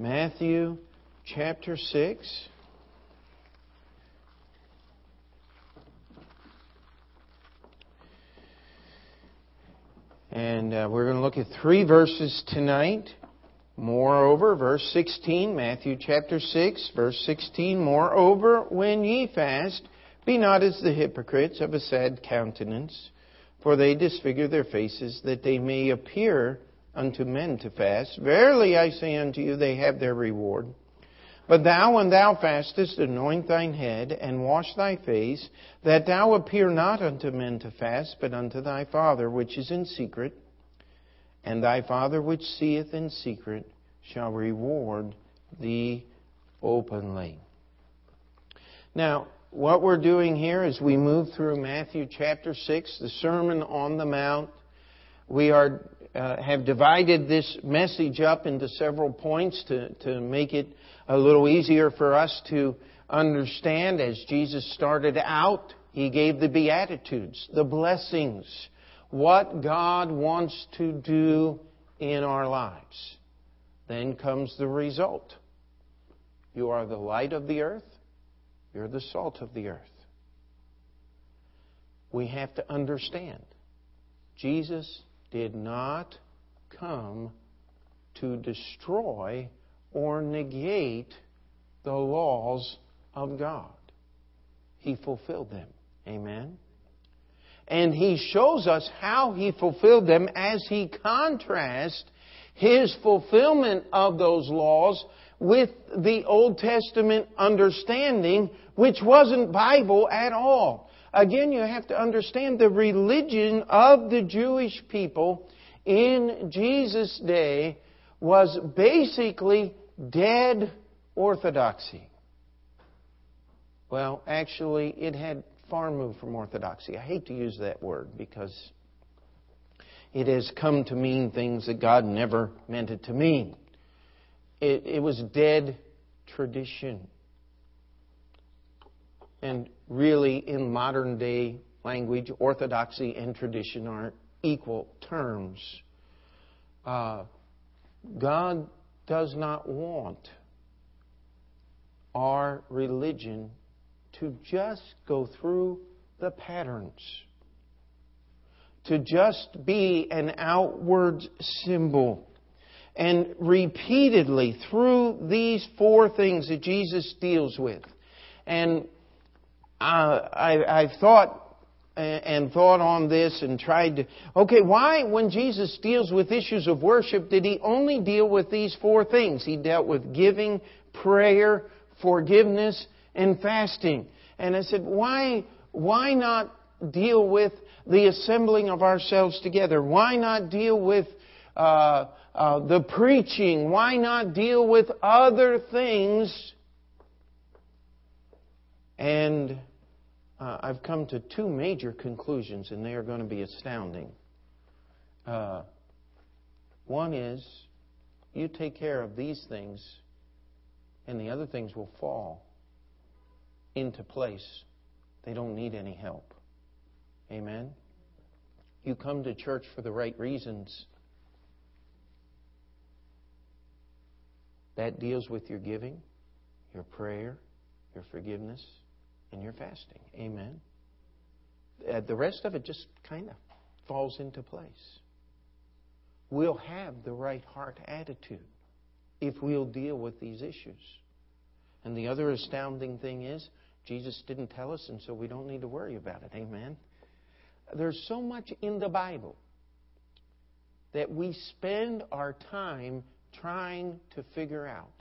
Matthew chapter 6. And uh, we're going to look at three verses tonight. Moreover, verse 16, Matthew chapter 6, verse 16, Moreover, when ye fast, be not as the hypocrites of a sad countenance, for they disfigure their faces, that they may appear unto men to fast. Verily I say unto you, they have their reward. But thou, when thou fastest, anoint thine head, and wash thy face, that thou appear not unto men to fast, but unto thy Father which is in secret and thy Father which seeth in secret shall reward thee openly. Now, what we're doing here is we move through Matthew chapter 6, the Sermon on the Mount. We are, uh, have divided this message up into several points to, to make it a little easier for us to understand. As Jesus started out, He gave the Beatitudes, the blessings, what God wants to do in our lives. Then comes the result. You are the light of the earth. You're the salt of the earth. We have to understand Jesus did not come to destroy or negate the laws of God. He fulfilled them. Amen. And he shows us how he fulfilled them as he contrasts his fulfillment of those laws with the Old Testament understanding, which wasn't Bible at all. Again, you have to understand the religion of the Jewish people in Jesus' day was basically dead orthodoxy. Well, actually, it had far moved from orthodoxy. I hate to use that word because it has come to mean things that God never meant it to mean. It, it was dead tradition. And really, in modern day language, orthodoxy and tradition are equal terms. Uh, God does not want our religion to just go through the patterns, to just be an outward symbol. And repeatedly through these four things that Jesus deals with. And uh, I, I've thought and thought on this and tried to. Okay, why, when Jesus deals with issues of worship, did he only deal with these four things? He dealt with giving, prayer, forgiveness, and fasting. And I said, why, why not deal with the assembling of ourselves together? Why not deal with uh, uh, the preaching? Why not deal with other things? And uh, I've come to two major conclusions, and they are going to be astounding. Uh, one is you take care of these things, and the other things will fall into place. They don't need any help. Amen? You come to church for the right reasons. That deals with your giving, your prayer, your forgiveness, and your fasting. Amen? Uh, the rest of it just kind of falls into place. We'll have the right heart attitude if we'll deal with these issues. And the other astounding thing is, Jesus didn't tell us, and so we don't need to worry about it. Amen. There's so much in the Bible that we spend our time trying to figure out.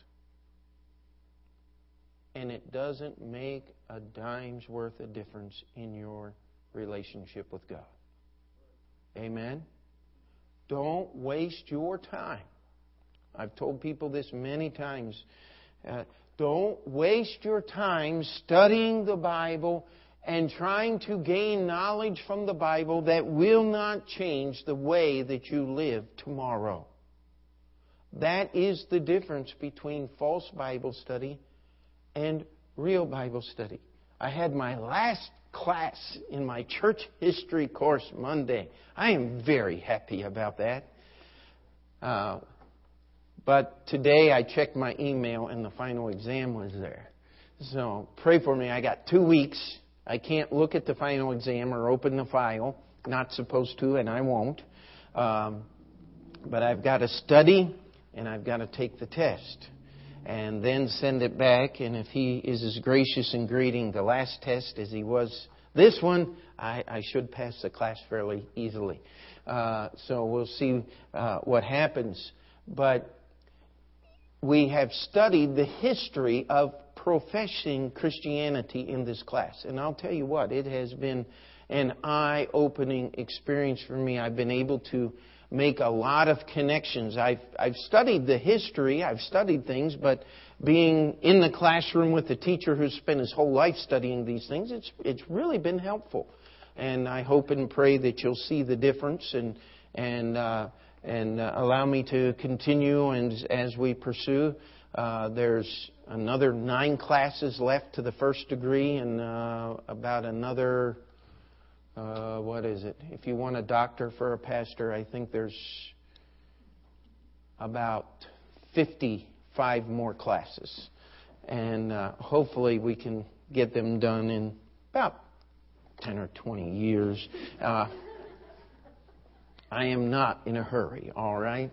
And it doesn't make a dime's worth of difference in your relationship with God. Amen? Don't waste your time. I've told people this many times. Uh, don't waste your time studying the Bible and trying to gain knowledge from the Bible that will not change the way that you live tomorrow. That is the difference between false Bible study and real Bible study. I had my last class in my church history course Monday. I am very happy about that. Uh, But today I checked my email and the final exam was there. So pray for me. I got two weeks. I can't look at the final exam or open the file. Not supposed to, and I won't. Um, but I've got to study and I've got to take the test and then send it back. And if he is as gracious in grading the last test as he was this one, I, I should pass the class fairly easily. Uh, so we'll see uh, what happens. But we have studied the history of professing Christianity in this class. And I'll tell you what, it has been an eye opening experience for me. I've been able to make a lot of connections. I've, I've studied the history, I've studied things, but being in the classroom with a teacher who's spent his whole life studying these things, it's, it's really been helpful. And I hope and pray that you'll see the difference and, and, uh, and uh, allow me to continue and as we pursue. Uh, there's another nine classes left to the first degree and uh, about another uh, what is it? If you want a doctor for a pastor, I think there's about 55 more classes. And uh, hopefully we can get them done in about 10 or 20 years. Uh, I am not in a hurry, all right?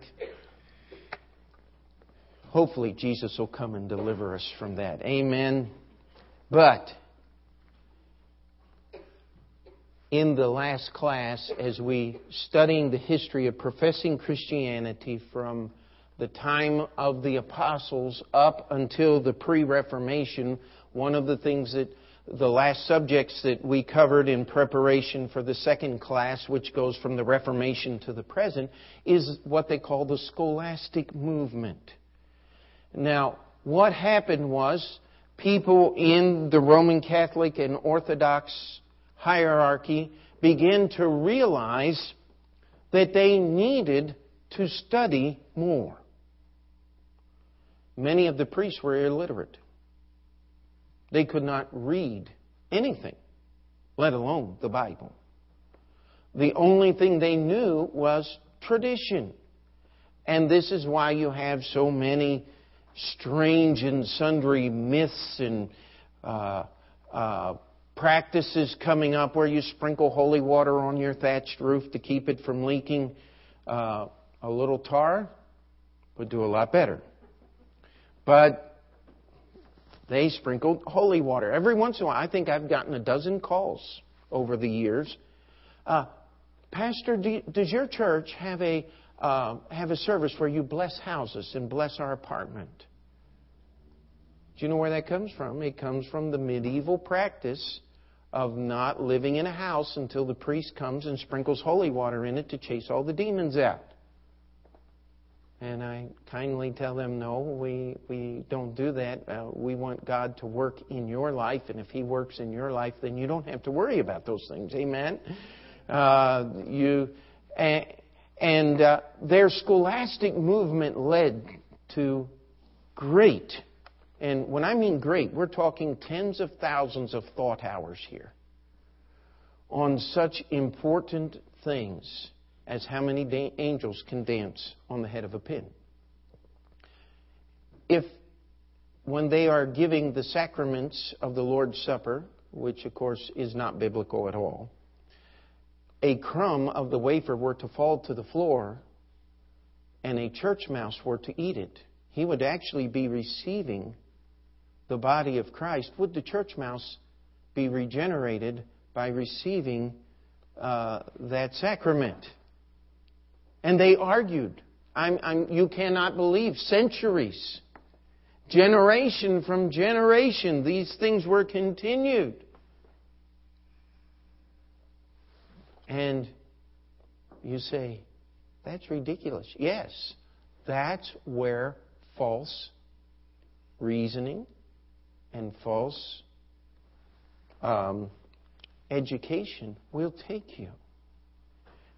Hopefully Jesus will come and deliver us from that. Amen. But in the last class as we studying the history of professing Christianity from the time of the apostles up until the pre-Reformation. One of the things that the last subjects that we covered in preparation for the second class, which goes from the Reformation to the present, is what they call the scholastic movement. Now, what happened was people in the Roman Catholic and Orthodox hierarchy began to realize that they needed to study more. Many of the priests were illiterate. They could not read anything, let alone the Bible. The only thing they knew was tradition. And this is why you have so many strange and sundry myths and uh, uh, practices coming up where you sprinkle holy water on your thatched roof to keep it from leaking. Uh, a little tar would do a lot better. But they sprinkled holy water. Every once in a while, I think I've gotten a dozen calls over the years. Uh, Pastor, do, does your church have a uh, have a service where you bless houses and bless our apartment? Do you know where that comes from? It comes from the medieval practice of not living in a house until the priest comes and sprinkles holy water in it to chase all the demons out. And I kindly tell them, no, we, we don't do that. Uh, we want God to work in your life, and if He works in your life, then you don't have to worry about those things. Amen? Uh, you, and, and uh, their scholastic movement led to great and when I mean great, we're talking tens of thousands of thought hours here on such important things as how many da- angels can dance on the head of a pin. If, when they are giving the sacraments of the Lord's Supper, which of course is not biblical at all, a crumb of the wafer were to fall to the floor and a church mouse were to eat it, he would actually be receiving the body of Christ, would the church mouse be regenerated by receiving uh, that sacrament? And they argued. I'm, I'm, you cannot believe centuries, generation from generation, these things were continued. And you say, that's ridiculous. Yes, that's where false reasoning, and false um, education will take you.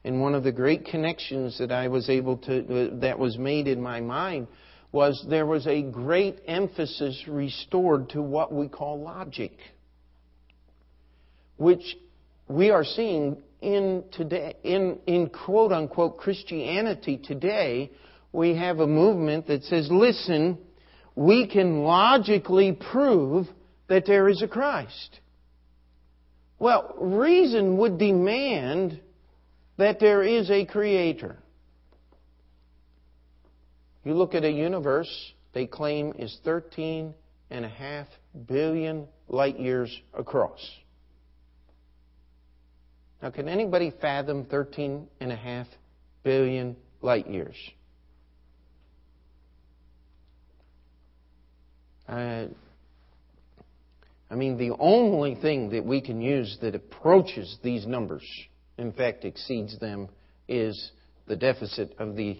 And one of the great connections that I was able to, uh, that was made in my mind was there was a great emphasis restored to what we call logic, which we are seeing in today, in, in quote unquote Christianity today, we have a movement that says, listen, we can logically prove that there is a Christ. Well, reason would demand that there is a creator. You look at a universe they claim is 13 and a half billion light years across. Now, can anybody fathom 13 and a half billion light years? Uh, I mean, the only thing that we can use that approaches these numbers, in fact, exceeds them, is the deficit of the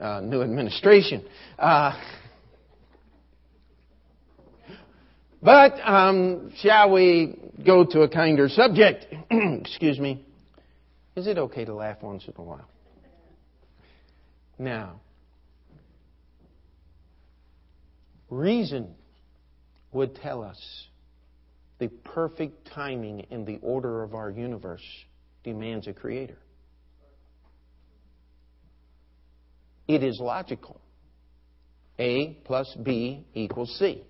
uh, new administration. Uh, but um, shall we go to a kinder subject? Excuse me. Is it okay to laugh once in a while? Now, reason would tell us the perfect timing in the order of our universe demands a creator. It is logical. A plus B equals C.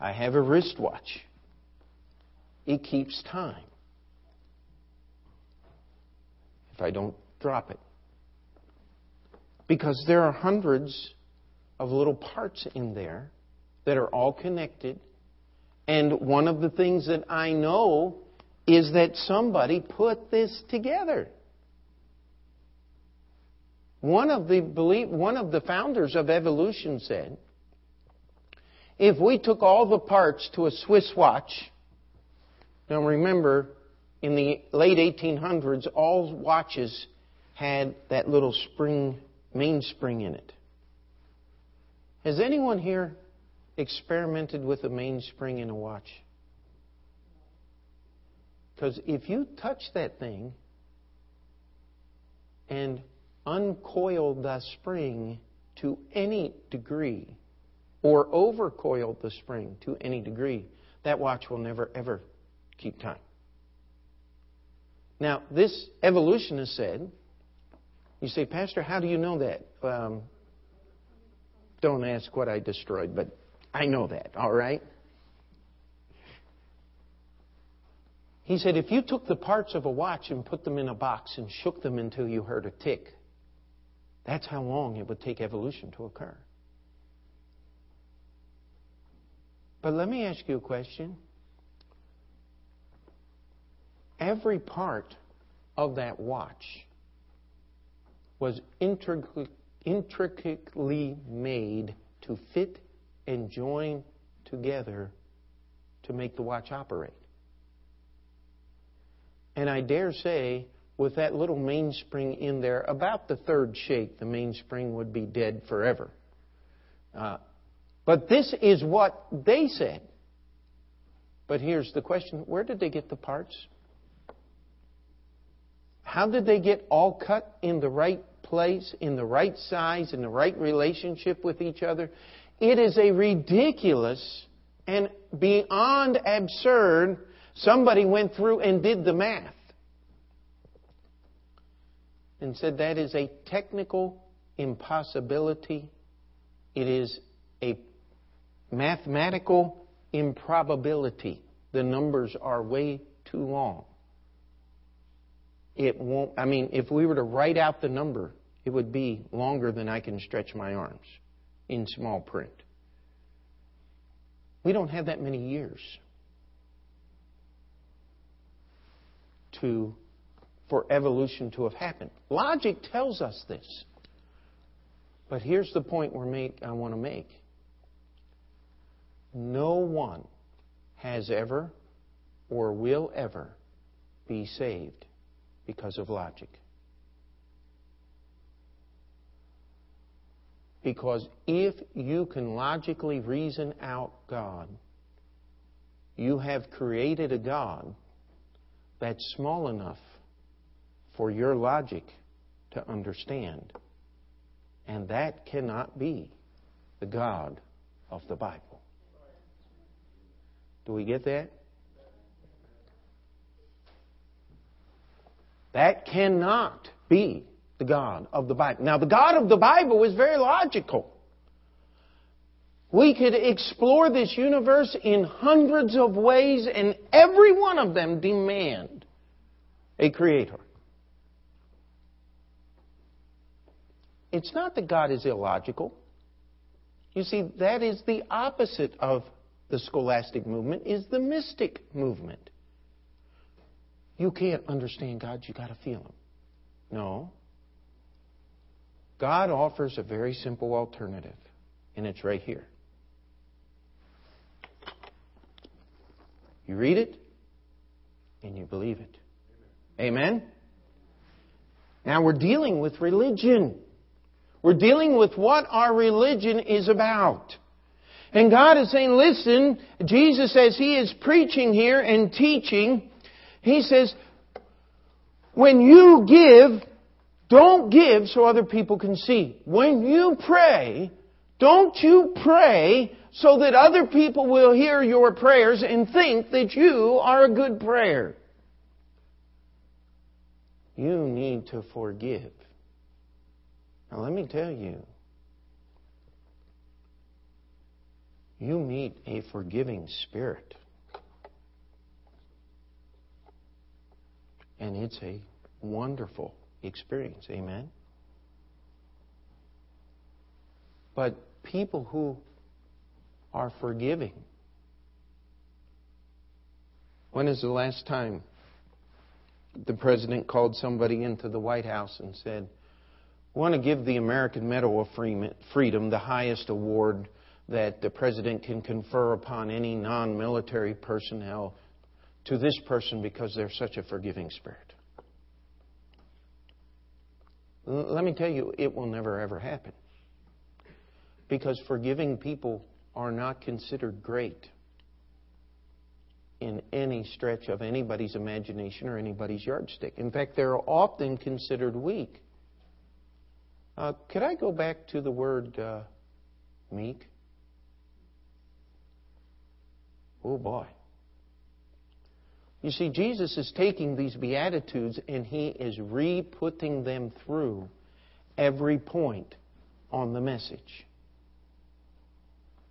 I have a wristwatch. It keeps time. If I don't drop it. Because there are hundreds of little parts in there that are all connected. And one of the things that I know is that somebody put this together. One of the believe, one of the founders of evolution said, if we took all the parts to a Swiss watch, now remember, in the late 1800s, all watches had that little spring, mainspring in it. Has anyone here experimented with a mainspring in a watch? Because if you touch that thing and uncoil the spring to any degree, or overcoil the spring to any degree, that watch will never ever keep time. Now, this evolutionist said, you say, Pastor, how do you know that? Um, don't ask what I destroyed, but I know that, all right? He said, if you took the parts of a watch and put them in a box and shook them until you heard a tick, that's how long it would take evolution to occur. But let me ask you a question. Every part of that watch was intricately made to fit and join together to make the watch operate. And I dare say, with that little mainspring in there, about the third shake, the mainspring would be dead forever. Uh, but this is what they said. But here's the question where did they get the parts? How did they get all cut in the right place, in the right size, in the right relationship with each other? It is a ridiculous and beyond absurd. Somebody went through and did the math and said that is a technical impossibility. It is a mathematical improbability. The numbers are way too long. It won't, I mean, if we were to write out the number, it would be longer than I can stretch my arms in small print. We don't have that many years to for evolution to have happened. Logic tells us this. But here's the point we're make, I want to make. No one has ever or will ever be saved because of logic. Because if you can logically reason out God, you have created a God that's small enough for your logic to understand. And that cannot be the God of the Bible. Do we get that? That cannot be the God of the Bible. Now, the God of the Bible is very logical. We could explore this universe in hundreds of ways, and every one of them demand a creator. It's not that God is illogical. You see, that is the opposite of the scholastic movement, is the mystic movement. You can't understand God, you got to feel Him. No. God offers a very simple alternative, and it's right here. You read it, and you believe it. Amen? Now we're dealing with religion. We're dealing with what our religion is about. And God is saying, listen, Jesus says He is preaching here and teaching. He says, when you give, don't give so other people can see. When you pray, don't you pray so that other people will hear your prayers and think that you are a good prayer. You need to forgive. Now, let me tell you, you meet a forgiving spirit. And it's a wonderful experience. Amen? But people who are forgiving. When is the last time the president called somebody into the White House and said, want to give the American Medal of Freedom, the highest award that the President can confer upon any non military personnel, to this person because they're such a forgiving spirit. Let me tell you, it will never ever happen. Because forgiving people are not considered great in any stretch of anybody's imagination or anybody's yardstick. In fact, they're often considered weak. Uh, could I go back to the word uh, meek? Oh boy. You see, Jesus is taking these Beatitudes and he is re putting them through every point on the message.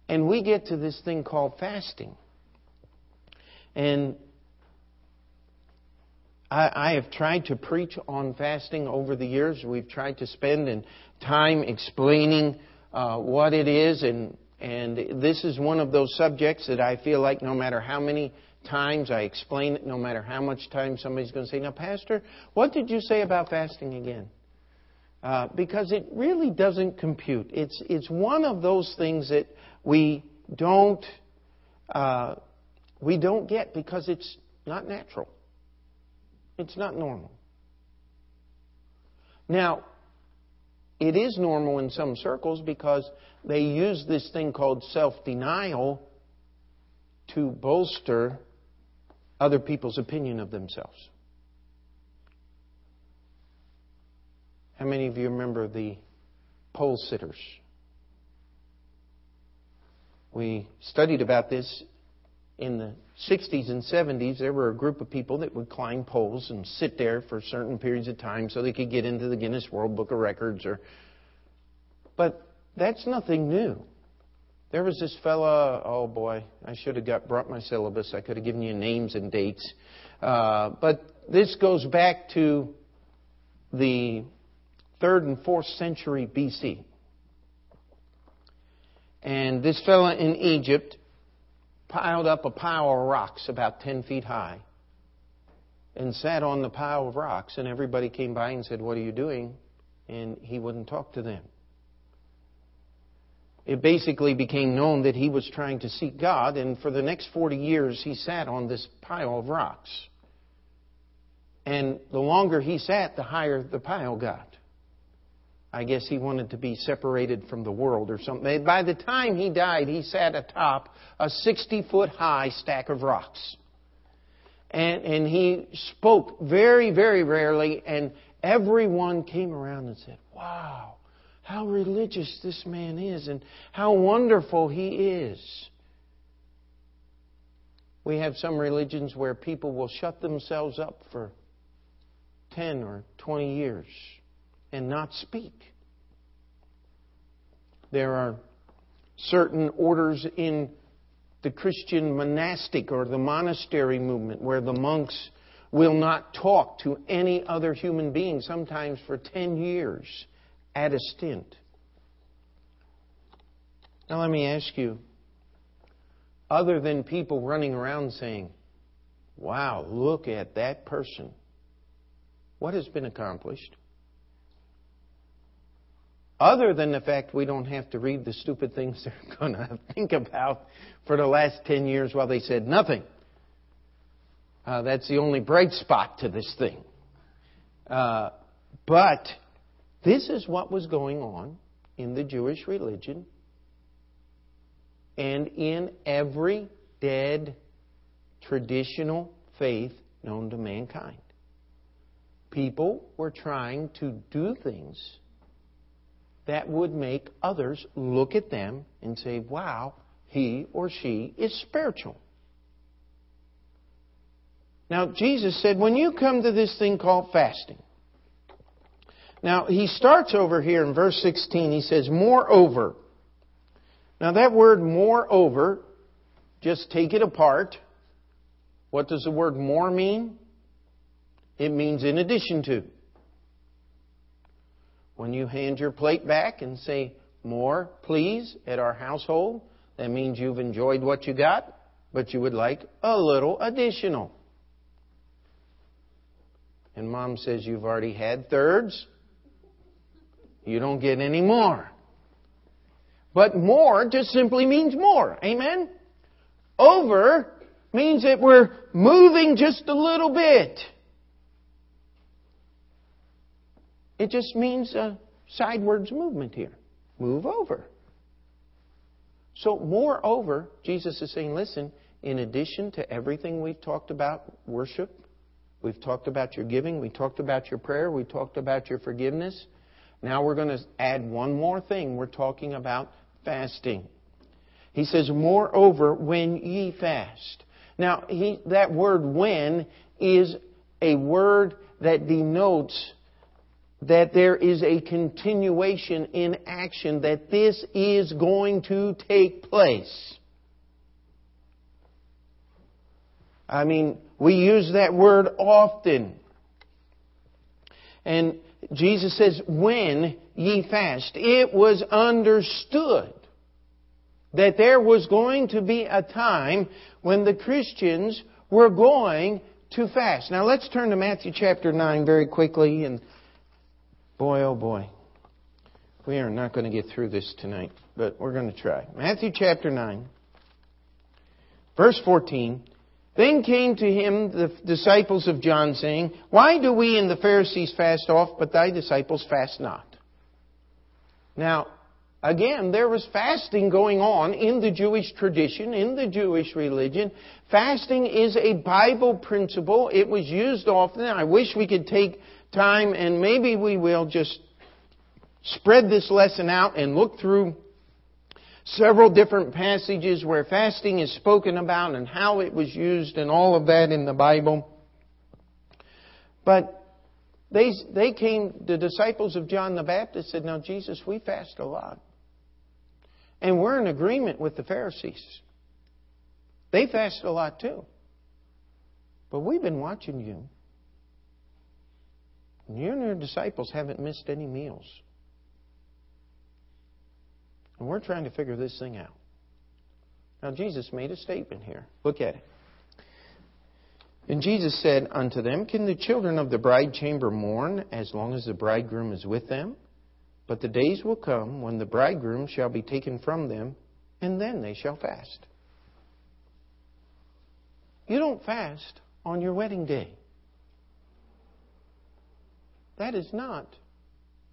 And we get to this thing called fasting. And I, I have tried to preach on fasting over the years. We've tried to spend time explaining uh, what it is, and and this is one of those subjects that I feel like no matter how many times I explain it, no matter how much time somebody's going to say, "Now, Pastor, what did you say about fasting again?" Uh, because it really doesn't compute. It's it's one of those things that we don't uh, we don't get because it's not natural. It's not normal. Now, it is normal in some circles because they use this thing called self denial to bolster other people's opinion of themselves. How many of you remember the pole sitters? We studied about this in the 60s and 70s, there were a group of people that would climb poles and sit there for certain periods of time so they could get into the Guinness World Book of Records. Or, but that's nothing new. There was this fella. Oh boy, I should have got brought my syllabus. I could have given you names and dates. Uh, but this goes back to the third and fourth century BC. And this fella in Egypt piled up a pile of rocks about 10 feet high and sat on the pile of rocks, and everybody came by and said, What are you doing? And he wouldn't talk to them. It basically became known that he was trying to seek God, and for the next 40 years, he sat on this pile of rocks. And the longer he sat, the higher the pile got. I guess he wanted to be separated from the world or something. By the time he died, he sat atop a 60 foot high stack of rocks. And, and he spoke very, very rarely, and everyone came around and said, Wow, how religious this man is, and how wonderful he is. We have some religions where people will shut themselves up for 10 or 20 years and not speak. There are certain orders in the Christian monastic or the monastery movement where the monks will not talk to any other human being, sometimes for 10 years at a stint. Now, let me ask you other than people running around saying, Wow, look at that person, what has been accomplished? Other than the fact we don't have to read the stupid things they're going to think about for the last 10 years while they said nothing. Uh, that's the only bright spot to this thing. Uh, but this is what was going on in the Jewish religion and in every dead traditional faith known to mankind. People were trying to do things that would make others look at them and say, wow, he or she is spiritual. Now, Jesus said, when you come to this thing called fasting, now he starts over here in verse 16, he says, moreover. Now, that word moreover, just take it apart. What does the word more mean? It means in addition to. When you hand your plate back and say, more, please, at our household, that means you've enjoyed what you got, but you would like a little additional. And mom says, You've already had thirds. You don't get any more. But more just simply means more. Amen? Over means that we're moving just a little bit. It just means a sidewards movement here. Move over. So, moreover, Jesus is saying, listen, in addition to everything we've talked about worship, We've talked about your giving. We talked about your prayer. We talked about your forgiveness. Now we're going to add one more thing. We're talking about fasting. He says, Moreover, when ye fast. Now, he, that word when is a word that denotes that there is a continuation in action, that this is going to take place. I mean, we use that word often. And Jesus says, when ye fast, it was understood that there was going to be a time when the Christians were going to fast. Now let's turn to Matthew chapter 9 very quickly and boy oh boy. We are not going to get through this tonight, but we're going to try. Matthew chapter 9 verse 14 then came to him the disciples of John, saying, Why do we and the Pharisees fast off, but thy disciples fast not? Now, again, there was fasting going on in the Jewish tradition, in the Jewish religion. Fasting is a Bible principle. It was used often. I wish we could take time, and maybe we will just spread this lesson out and look through several different passages where fasting is spoken about and how it was used and all of that in the Bible. But they, they came, the disciples of John the Baptist said, Now, Jesus, we fast a lot. And we're in agreement with the Pharisees. They fast a lot too. But we've been watching you. You and your disciples haven't missed any meals. And we're trying to figure this thing out. Now, Jesus made a statement here. Look at it. And Jesus said unto them, Can the children of the bride chamber mourn as long as the bridegroom is with them? But the days will come when the bridegroom shall be taken from them, and then they shall fast. You don't fast on your wedding day. That is not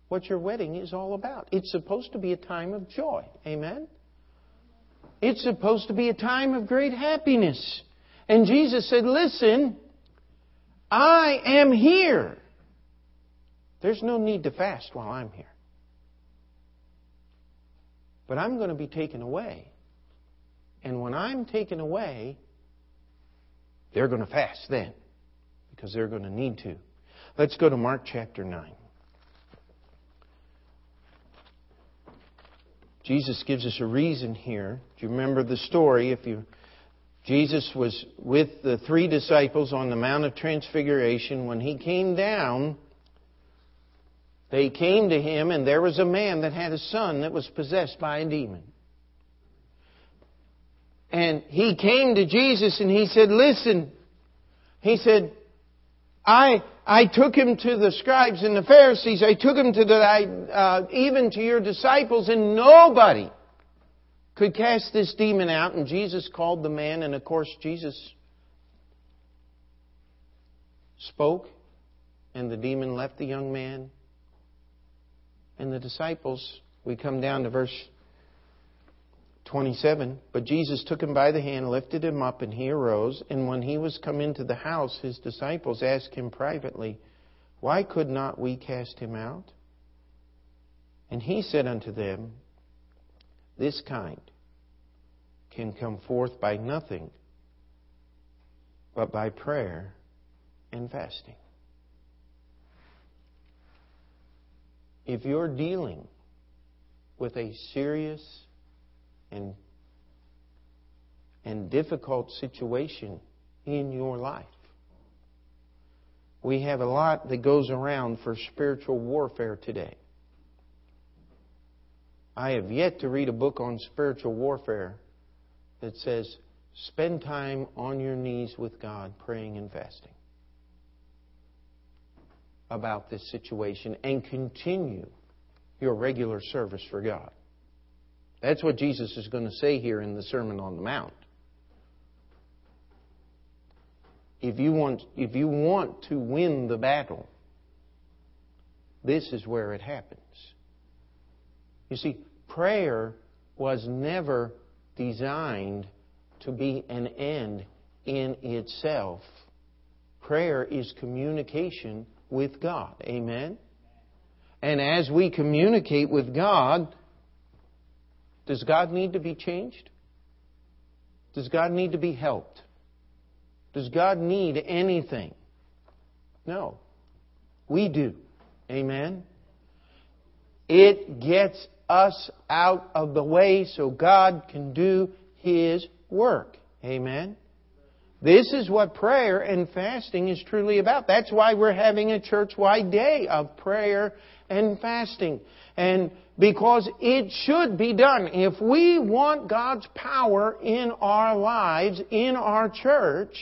what your wedding is all about. It's supposed to be a time of joy. Amen? It's supposed to be a time of great happiness. And Jesus said, Listen, I am here. There's no need to fast while I'm here. But I'm going to be taken away. And when I'm taken away, they're going to fast then because they're going to need to. Let's go to Mark chapter 9. Jesus gives us a reason here. Do you remember the story? If you Jesus was with the three disciples on the Mount of Transfiguration. When he came down, they came to him, and there was a man that had a son that was possessed by a demon. And he came to Jesus and he said, Listen, he said, I, I took him to the scribes and the Pharisees. I took him to the, uh, even to your disciples, and nobody could cast this demon out. And Jesus called the man, and of course, Jesus spoke, and the demon left the young man. And the disciples, we come down to verse 27. But Jesus took him by the hand, lifted him up, and he arose. And when he was come into the house, his disciples asked him privately, Why could not we cast him out? And he said unto them, This kind can come forth by nothing but by prayer and fasting. If you're dealing with a serious and, and difficult situation in your life. We have a lot that goes around for spiritual warfare today. I have yet to read a book on spiritual warfare that says, spend time on your knees with God praying and fasting about this situation and continue your regular service for God. That's what Jesus is going to say here in the Sermon on the Mount. If you want, if you want to win the battle, this is where it happens. You see, prayer was never designed to be an end in itself. Prayer is communication with God. Amen? And as we communicate with God, does God need to be changed? Does God need to be helped? Does God need anything? No. We do. Amen? It gets us out of the way so God can do His work. Amen? This is what prayer and fasting is truly about. That's why we're having a church-wide day of prayer and fasting. And because it should be done. If we want God's power in our lives, in our church,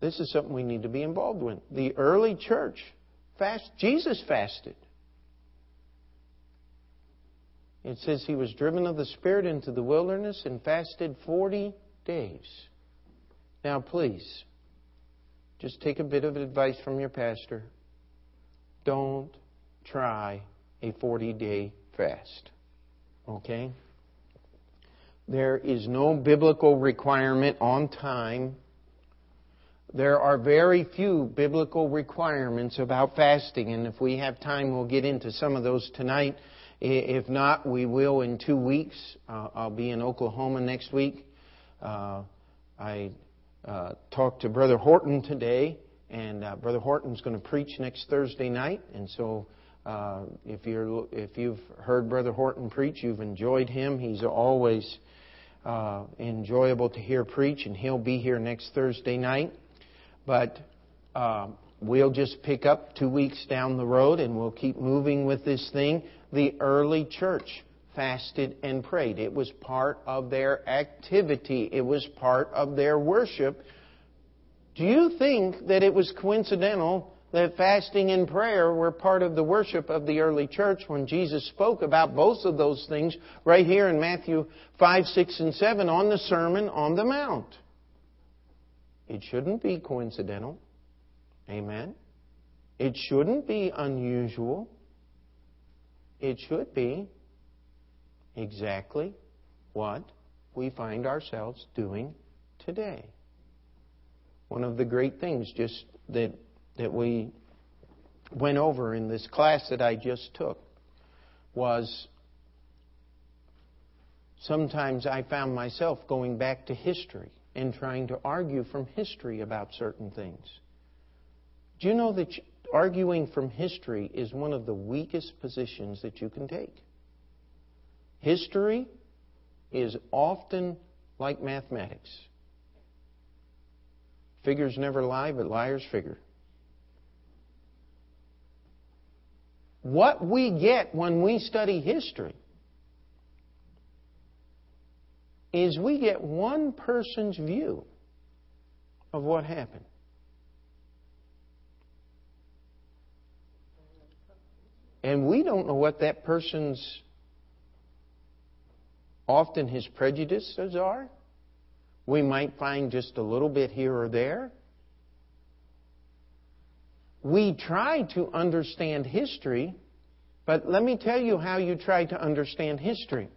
this is something we need to be involved with. The early church fast Jesus fasted. It says he was driven of the Spirit into the wilderness and fasted 40 days. Now, please, just take a bit of advice from your pastor. Don't try a 40 day fast. Okay? There is no biblical requirement on time. There are very few biblical requirements about fasting, and if we have time, we'll get into some of those tonight. If not, we will in two weeks. Uh, I'll be in Oklahoma next week. Uh, I uh, talked to Brother Horton today, and uh, Brother Horton's going to preach next Thursday night, and so uh, if you're if you've heard Brother Horton preach, you've enjoyed him. He's always uh, enjoyable to hear preach, and he'll be here next Thursday night. But uh, we'll just pick up two weeks down the road, and we'll keep moving with this thing. The early church fasted and prayed. It was part of their activity. It was part of their worship. Do you think that it was coincidental that fasting and prayer were part of the worship of the early church when Jesus spoke about both of those things right here in Matthew 5, 6, and 7 on the Sermon on the Mount. It shouldn't be coincidental. Amen. It shouldn't be unusual. It should be exactly what we find ourselves doing today. One of the great things just that that we went over in this class that I just took was sometimes I found myself going back to history and trying to argue from history about certain things. Do you know that arguing from history is one of the weakest positions that you can take? History is often like mathematics. Figures never lie, but liars figure. What we get when we study history is we get one person's view of what happened. And we don't know what that person's often his prejudices are. We might find just a little bit here or there. We try to understand history, but let me tell you how you try to understand history.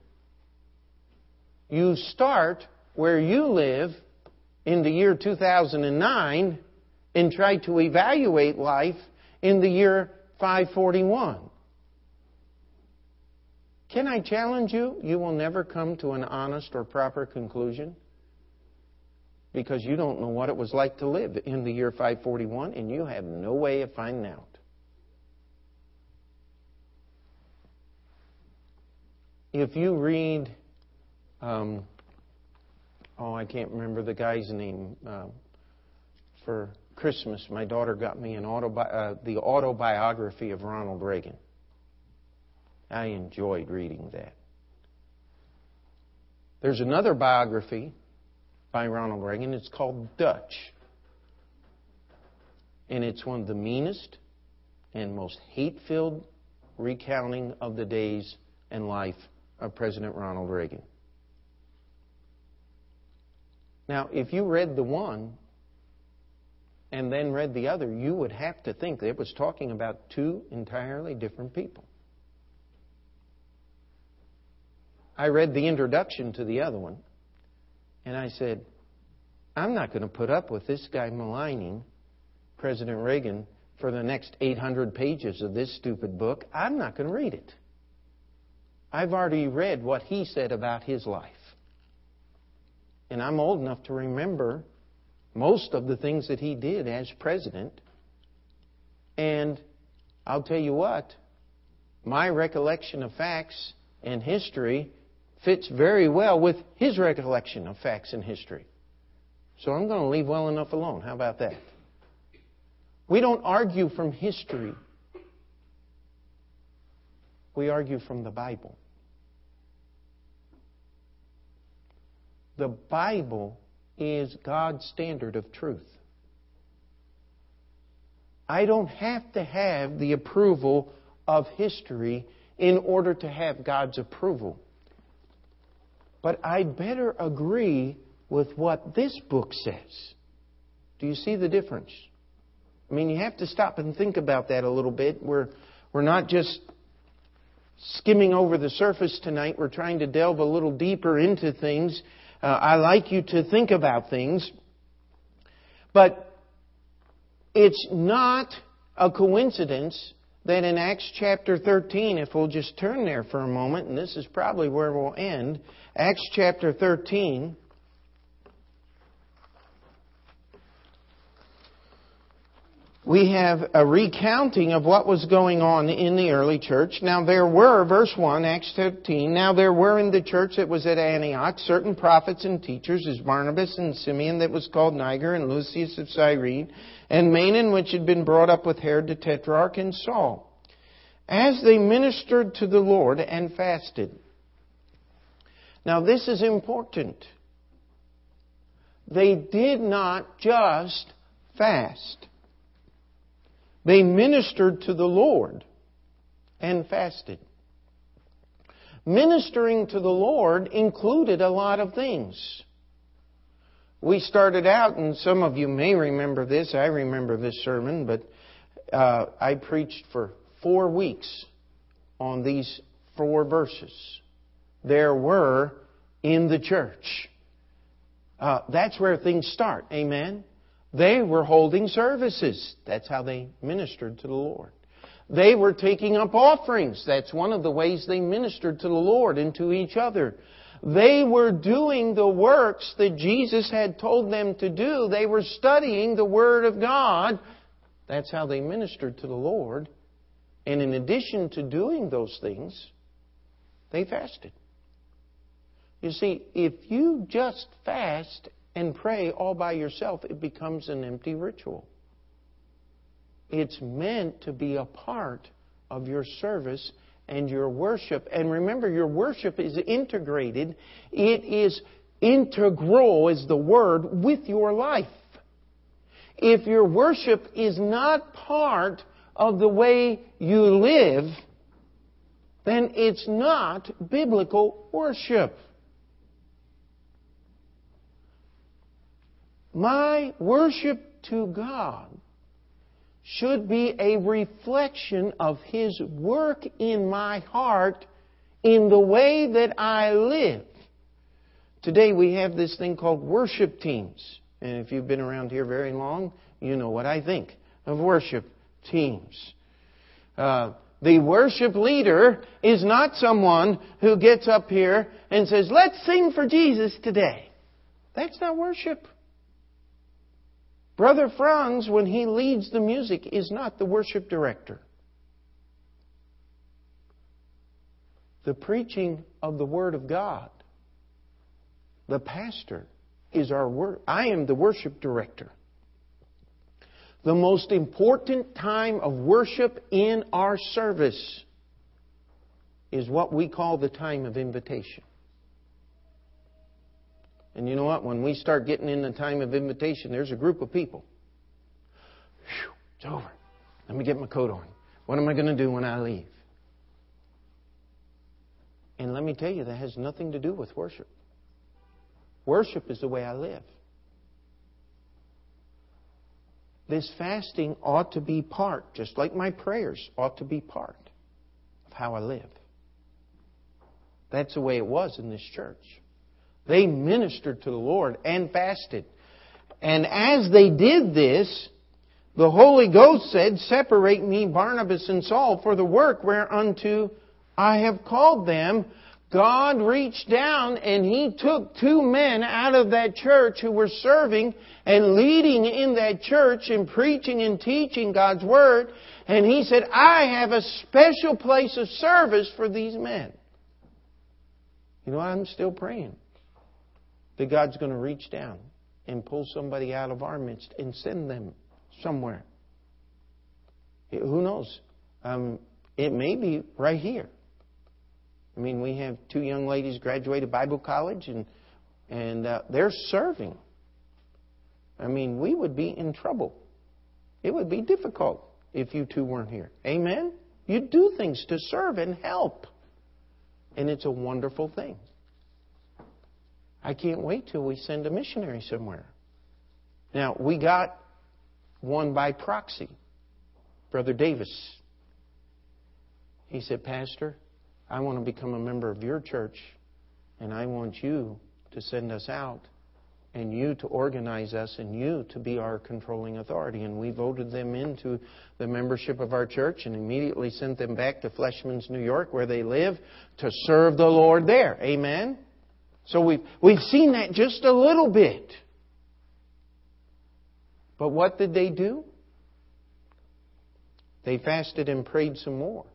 You start where you live in the year 2009 and try to evaluate life in the year 541. Can I challenge you? You will never come to an honest or proper conclusion because you don't know what it was like to live in the year 541 and you have no way of finding out. If you read, um, oh, I can't remember the guy's name. Uh, for Christmas, my daughter got me an autobi- uh, the autobiography of Ronald Reagan. I enjoyed reading that. There's another biography by Ronald Reagan. It's called Dutch. And it's one of the meanest and most hate filled recounting of the days and life of President Ronald Reagan. Now, if you read the one and then read the other, you would have to think that it was talking about two entirely different people. I read the introduction to the other one, and I said, I'm not going to put up with this guy maligning President Reagan for the next 800 pages of this stupid book. I'm not going to read it. I've already read what he said about his life. And I'm old enough to remember most of the things that he did as president. And I'll tell you what, my recollection of facts and history fits very well with his recollection of facts and history. So I'm going to leave well enough alone. How about that? We don't argue from history. We argue from the Bible. The Bible is God's standard of truth. I don't have to have the approval of history in order to have God's approval. But I'd better agree with what this book says. Do you see the difference? I mean, you have to stop and think about that a little bit. We're, we're not just skimming over the surface tonight. We're trying to delve a little deeper into things. Uh, I like you to think about things. But it's not a coincidence that in Acts chapter 13, if we'll just turn there for a moment, and this is probably where we'll end, Acts chapter 13. We have a recounting of what was going on in the early church. Now there were, verse 1, Acts 13, now there were in the church that was at Antioch certain prophets and teachers, as Barnabas and Simeon that was called Niger, and Lucius of Cyrene, and Manaen which had been brought up with Herod the Tetrarch, and Saul. As they ministered to the Lord and fasted. Now this is important. They did not just fast. They ministered to the Lord and fasted. Ministering to the Lord included a lot of things. We started out, and some of you may remember this, I remember this sermon, but uh, I preached for four weeks on these four verses. There were in the church. Uh, that's where things start. Amen. They were holding services. That's how they ministered to the Lord. They were taking up offerings. That's one of the ways they ministered to the Lord and to each other. They were doing the works that Jesus had told them to do. They were studying the Word of God. That's how they ministered to the Lord. And in addition to doing those things, they fasted. You see, if you just fast and pray all by yourself, it becomes an empty ritual. It's meant to be a part of your service and your worship. And remember, your worship is integrated. It is integral, is the word, with your life. If your worship is not part of the way you live, then it's not biblical worship. My worship to God should be a reflection of His work in my heart in the way that I live. Today we have this thing called worship teams. And if you've been around here very long, you know what I think of worship teams. Uh, the worship leader is not someone who gets up here and says, let's sing for Jesus today. That's not worship. Brother Franz, when he leads the music, is not the worship director. The preaching of the Word of God, the pastor, is our word. I am the worship director. The most important time of worship in our service is what we call the time of invitation. And you know what? When we start getting in the time of invitation, there's a group of people. Whew, it's over. Let me get my coat on. What am I going to do when I leave? And let me tell you, that has nothing to do with worship. Worship is the way I live. This fasting ought to be part, just like my prayers ought to be part of how I live. That's the way it was in this church. They ministered to the Lord and fasted. And as they did this, the Holy Ghost said, Separate me, Barnabas and Saul, for the work whereunto I have called them. God reached down and He took two men out of that church who were serving and leading in that church and preaching and teaching God's Word. And He said, I have a special place of service for these men. You know, I'm still praying that God's going to reach down and pull somebody out of our midst and send them somewhere. Who knows? Um, it may be right here. I mean, we have two young ladies graduated Bible college, and and uh, they're serving. I mean, we would be in trouble. It would be difficult if you two weren't here. Amen. You do things to serve and help, and it's a wonderful thing. I can't wait till we send a missionary somewhere. Now, we got one by proxy, Brother Davis. He said, Pastor, I want to become a member of your church, and I want you to send us out, and you to organize us, and you to be our controlling authority. And we voted them into the membership of our church and immediately sent them back to Fleischmanns, New York, where they live, to serve the Lord there. Amen? So we've, we've seen that just a little bit. But what did they do? They fasted and prayed some more.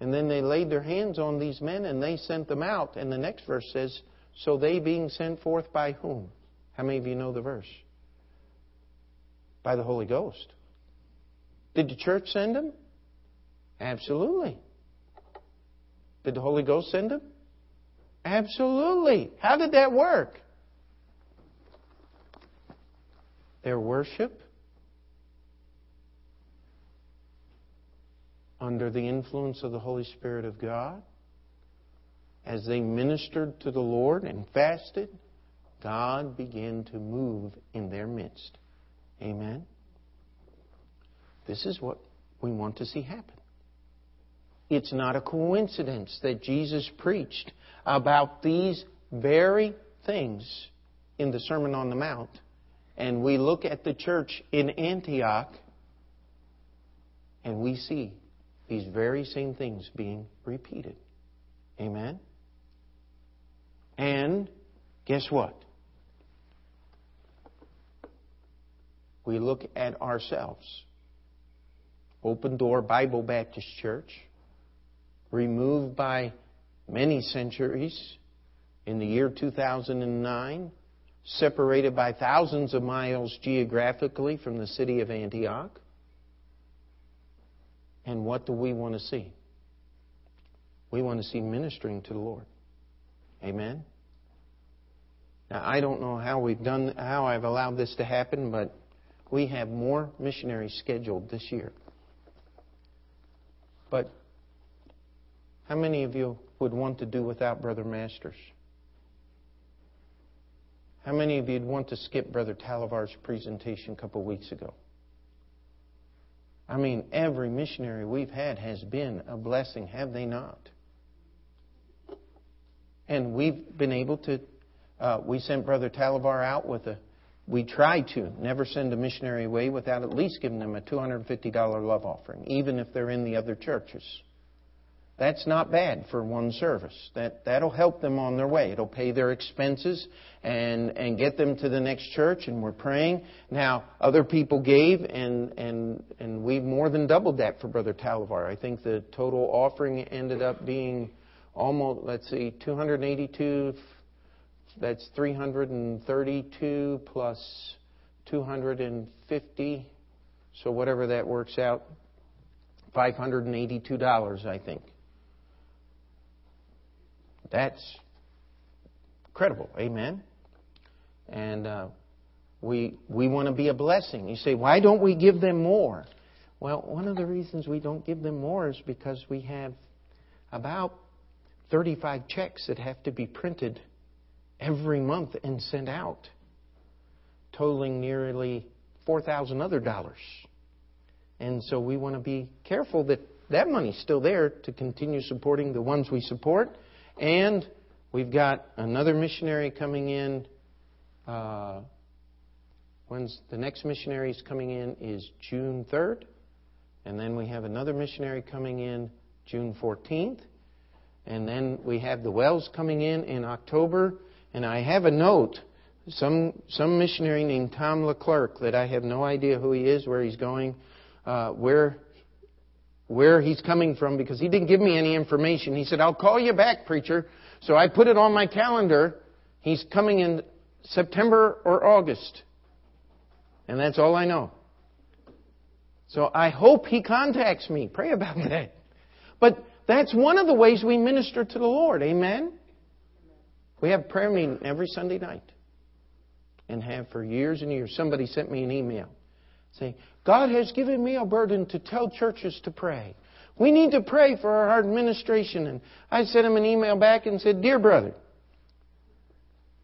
And then they laid their hands on these men and they sent them out. And the next verse says, So they being sent forth by whom? How many of you know the verse? By the Holy Ghost. Did the church send them? Absolutely. Did the Holy Ghost send them? Absolutely. How did that work? Their worship under the influence of the Holy Spirit of God, as they ministered to the Lord and fasted, God began to move in their midst. Amen. This is what we want to see happen. It's not a coincidence that Jesus preached about these very things in the Sermon on the Mount. And we look at the church in Antioch and we see these very same things being repeated. Amen? And guess what? We look at ourselves. Open Door Bible Baptist Church, removed by many centuries, in the year 2009, separated by thousands of miles geographically from the city of Antioch. And what do we want to see? We want to see ministering to the Lord. Amen. Now I don't know how we've done how I've allowed this to happen, but we have more missionaries scheduled this year. But how many of you would want to do without Brother Masters? How many of you would want to skip Brother Talavar's presentation a couple of weeks ago? I mean, every missionary we've had has been a blessing, have they not? And we've been able to, uh, we sent Brother Talavar out with a, we try to never send a missionary away without at least giving them a $250 love offering, even if they're in the other churches. That's not bad for one service. That, that'll help them on their way. It'll pay their expenses and, and get them to the next church, and we're praying. Now, other people gave, and, and, and we've more than doubled that for Brother Talavar. I think the total offering ended up being almost, let's see, 282, that's 332 plus 250, so whatever that works out, $582, I think. That's credible. Amen. And uh, we we want to be a blessing. You say, why don't we give them more? Well, one of the reasons we don't give them more is because we have about 35 checks that have to be printed every month and sent out, totaling nearly 4,000 other dollars. And so we want to be careful that that money's still there to continue supporting the ones we support and we've got another missionary coming in. Uh, when's the next missionary is coming in is June 3rd. And then we have another missionary coming in June 14th. And then we have the Wells coming in in October. And I have a note, some, some missionary named Tom Leclerc, that I have no idea who he is, where he's going, uh, where where he's coming from because he didn't give me any information. He said, I'll call you back, preacher. So I put it on my calendar. He's coming in September or August. And that's all I know. So I hope he contacts me. Pray about that. But that's one of the ways we minister to the Lord. Amen? We have prayer meeting every Sunday night. And have for years and years. Somebody sent me an email saying, God has given me a burden to tell churches to pray. We need to pray for our administration. And I sent him an email back and said, Dear brother,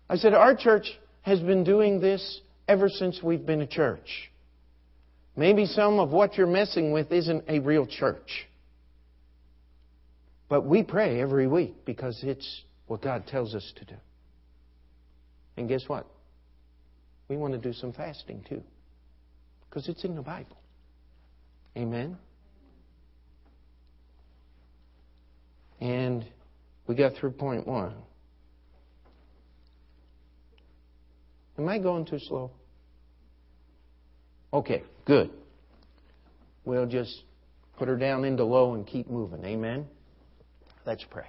I said, our church has been doing this ever since we've been a church. Maybe some of what you're messing with isn't a real church. But we pray every week because it's what God tells us to do. And guess what? We want to do some fasting too. Because it's in the Bible. Amen? And we got through point one. Am I going too slow? Okay, good. We'll just put her down into low and keep moving. Amen? Let's pray.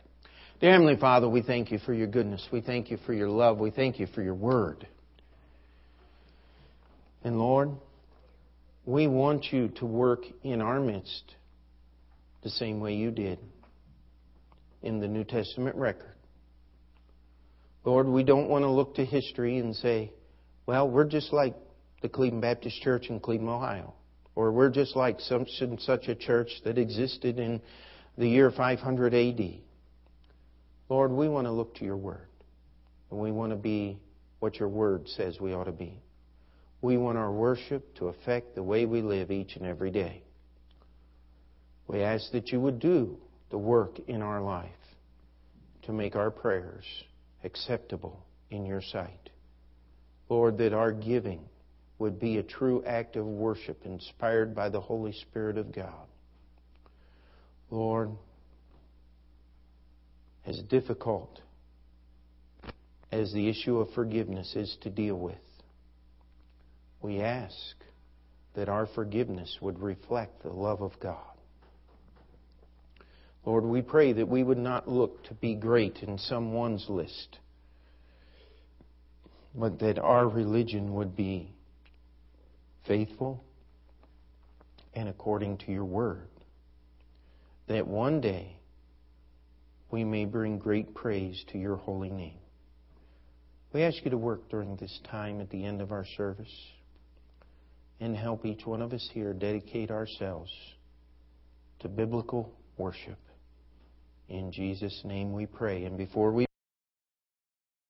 Dear Heavenly Father, we thank you for your goodness. We thank you for your love. We thank you for your word. And Lord, we want you to work in our midst the same way you did in the New Testament record. Lord, we don't want to look to history and say, well, we're just like the Cleveland Baptist Church in Cleveland, Ohio. Or we're just like such and such a church that existed in the year 500 AD. Lord, we want to look to your word. And we want to be what your word says we ought to be. We want our worship to affect the way we live each and every day. We ask that you would do the work in our life to make our prayers acceptable in your sight. Lord, that our giving would be a true act of worship inspired by the Holy Spirit of God. Lord, as difficult as the issue of forgiveness is to deal with, we ask that our forgiveness would reflect the love of God. Lord, we pray that we would not look to be great in someone's list, but that our religion would be faithful and according to your word. That one day we may bring great praise to your holy name. We ask you to work during this time at the end of our service and help each one of us here dedicate ourselves to biblical worship. In Jesus' name we pray. And before we